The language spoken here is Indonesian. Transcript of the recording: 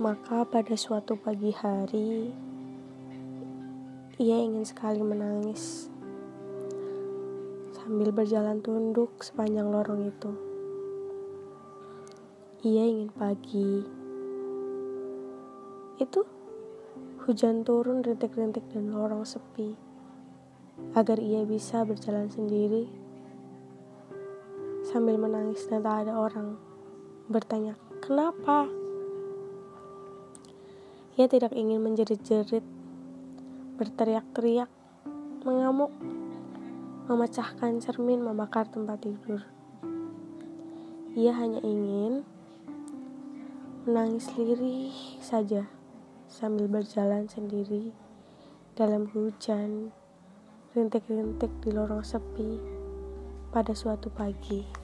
Maka pada suatu pagi hari, ia ingin sekali menangis sambil berjalan tunduk sepanjang lorong itu. Ia ingin pagi. Itu hujan turun rintik-rintik dan lorong sepi agar ia bisa berjalan sendiri sambil menangis dan tak ada orang bertanya kenapa ia tidak ingin menjerit-jerit, berteriak-teriak, mengamuk, memecahkan cermin, membakar tempat tidur. Ia hanya ingin menangis lirih saja sambil berjalan sendiri dalam hujan, rintik-rintik di lorong sepi pada suatu pagi.